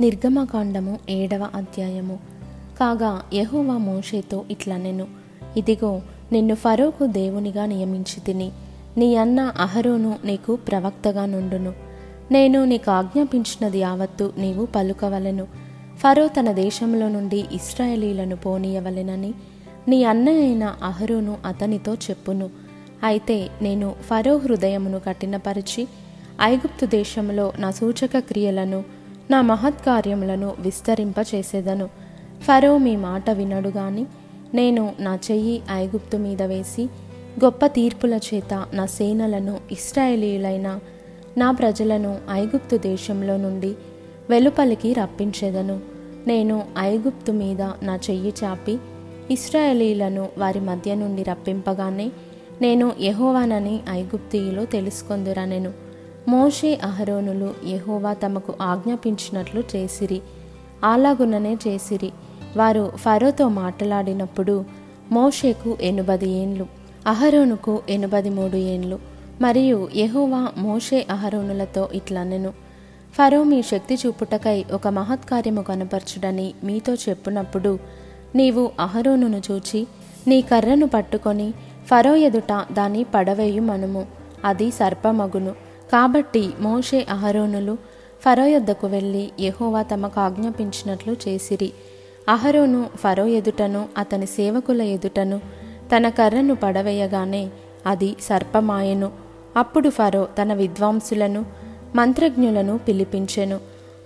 నిర్గమకాండము ఏడవ అధ్యాయము. కాగా యహోవా మోషేతో ఇట్లా నేను ఇదిగో నిన్ను ఫరోకు దేవునిగా నియమించి తిని నీ అన్న అహరోను నీకు ప్రవక్తగా నుండును. నేను నీకు ఆజ్ఞాపించినది యావత్తు నీవు పలుకవలెను. ఫరో తన దేశంలో నుండి ఇస్రాయేలీలను పోనీయవలెనని నీ అన్న అయిన అహరోను అతనితో చెప్పును. అయితే నేను ఫరో హృదయమును కఠినపరిచి ఐగుప్తు దేశంలో నా సూచక క్రియలను నా మహత్కార్యములను విస్తరింపచేసేదను. ఫరో మీ మాట వినడు గాని నేను నా చెయ్యి ఐగుప్తు మీద వేసి గొప్ప తీర్పుల చేత నా సేనలను ఇస్రాయేలీయులైన నా ప్రజలను ఐగుప్తు దేశంలో నుండి వెలుపలికి రప్పించేదను. నేను ఐగుప్తు మీద నా చెయ్యి చాపి ఇస్రాయేలీలను వారి మధ్య నుండి రప్పింపగానే నేను యహోవానని ఐగుప్తీయులు తెలుసుకొందురనెను. మోషే అహరోనులు యహోవా తమకు ఆజ్ఞాపించినట్లు చేసిరి. అలాగుననే చేసిరి. వారు ఫరోతో మాట్లాడినప్పుడు మోషేకు ఎనుబది ఏండ్లు అహరోనుకు ఎనుబది మూడు ఏండ్లు మరియు యహోవా మోషే అహరోనులతో ఇట్లనెను. ఫరో మీ శక్తి చూపుటకై ఒక మహత్కార్యము కనపరచుడని మీతో చెప్పునప్పుడు నీవు అహరోనును చూచి నీ కర్రను పట్టుకొని ఫరో ఎదుట దాన్ని పడవేయుమనుము. అది సర్పమగును. కాబట్టి మోషే అహరోనులు ఫరో యొద్దకు వెళ్ళి యహోవా తమకు ఆజ్ఞాపించినట్లు చేసిరి. అహరోను ఫరో ఎదుటను అతని సేవకుల ఎదుటను తన కర్రను పడవేయగానే అది సర్పమాయెను. అప్పుడు ఫరో తన విద్వాంసులను మంత్రజ్ఞులను పిలిపించెను.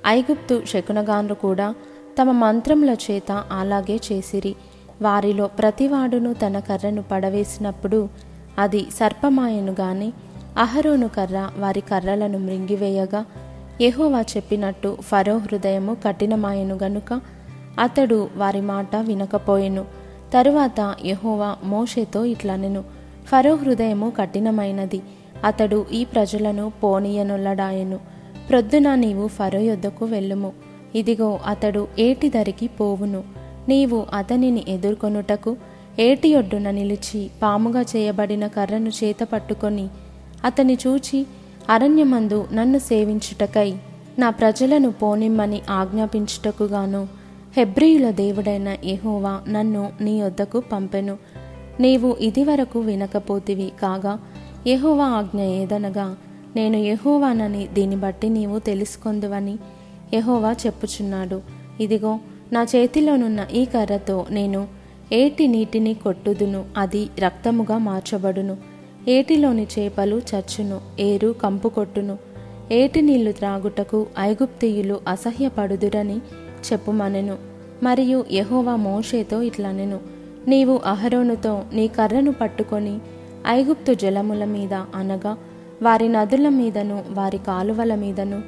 ఐగుప్తు శకునగాన్లు కూడా తమ మంత్రముల చేత అలాగే చేసిరి. వారిలో ప్రతివాడును తన కర్రను పడవేసినప్పుడు అది సర్పమాయను గాని అహరోను కర్ర వారి కర్రలను మృంగివేయగా యెహోవా చెప్పినట్టు ఫరో హృదయము కఠినమాయను గనుక అతడు వారి మాట వినకపోయెను. తరువాత యెహోవా మోషేతో ఇట్లనెను ఫరో హృదయము కఠినమైనది అతడు ఈ ప్రజలను పోనీయనొల్లడాయెను. ప్రొద్దున నీవు ఫరో యొద్దకు వెళ్ళుము. ఇదిగో అతడు ఏటి దరికి పోవును. నీవు అతనిని ఎదుర్కొనుటకు ఏటి ఒడ్డున నిలిచి పాముగా చేయబడిన కర్రను చేత పట్టుకొని అతన్ని చూచి అరణ్యమందు నన్ను సేవించుటకై నా ప్రజలను పోనిమ్మని ఆజ్ఞాపించుటకుగాను హెబ్రియుల దేవుడైన యెహోవా నన్ను నీ వద్దకు పంపెను. నీవు ఇదివరకు వినకపోతివి కాగా యెహోవా ఆజ్ఞ ఏదనగా నేను యెహోవానని దీన్ని బట్టి నీవు తెలుసుకొందువని యెహోవా చెప్పుచున్నాడు. ఇదిగో నా చేతిలోనున్న ఈ కర్రతో నేను ఏటి నీటిని కొట్టుదును అది రక్తముగా మార్చబడును. ఏటిలోని చేపలు చచ్చును ఏరు కంపు కొట్టును. ఏటి నీళ్ళు త్రాగుటకు ఐగుప్తీయులు అసహ్యపడుదురని చెప్పుమనెను. మరియు యహోవా మోషేతో ఇట్లనెను. నీవు అహరోనుతో నీ కర్రను పట్టుకొని ఐగుప్తు జలముల మీద అనగా వారి నదుల మీదను వారి కాలువల మీదను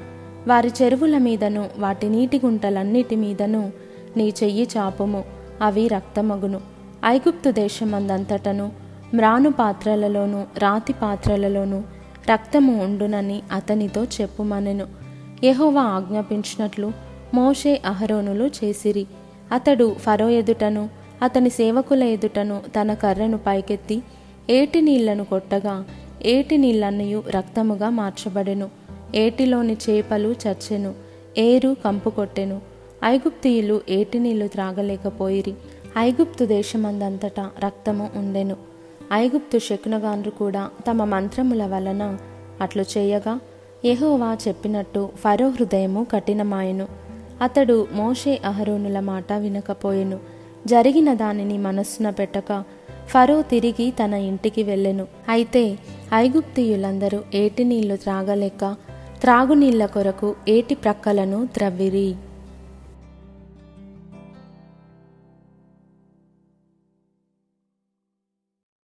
వారి చెరువుల మీదను వాటి నీటి గుంటలన్నిటి మీదను నీ చెయ్యి చాపుము అవి రక్తమగును. ఐగుప్తు దేశమందంతటను మ్రాను పాత్రలలోనూ రాతి పాత్రలలోనూ రక్తము ఉండునని అతనితో చెప్పుమనెను. యహోవా ఆజ్ఞాపించినట్లు మోషే అహరోనులు చేసిరి. అతడు ఫరో ఎదుటను అతని సేవకుల ఎదుటను తన కర్రను పైకెత్తి ఏటి నీళ్ళను కొట్టగా ఏటి నీళ్ళన్నయు రక్తముగా మార్చబడెను. ఏటిలోని చేపలు చచ్చెను ఏరు కంపు కొట్టెను. ఐగుప్తియులు ఏటి నీళ్ళు త్రాగలేకపోయిరి. ఐగుప్తు దేశమందంతటా రక్తము ఉండెను. ఐగుప్తు శకునగాన్లు కూడా తమ మంత్రముల వలన అట్లు చేయగా యెహోవా చెప్పినట్టు ఫరో హృదయము కఠినమాయెను. అతడు మోషే అహరోనుల మాట వినకపోయెను. జరిగిన దానిని మనస్సున పెట్టక ఫరో తిరిగి తన ఇంటికి వెళ్ళెను. అయితే ఐగుప్తీయులందరూ ఏటి నీళ్ళు త్రాగలేక త్రాగునీళ్ళ కొరకు ఏటి ప్రక్కలను త్రవ్విరి.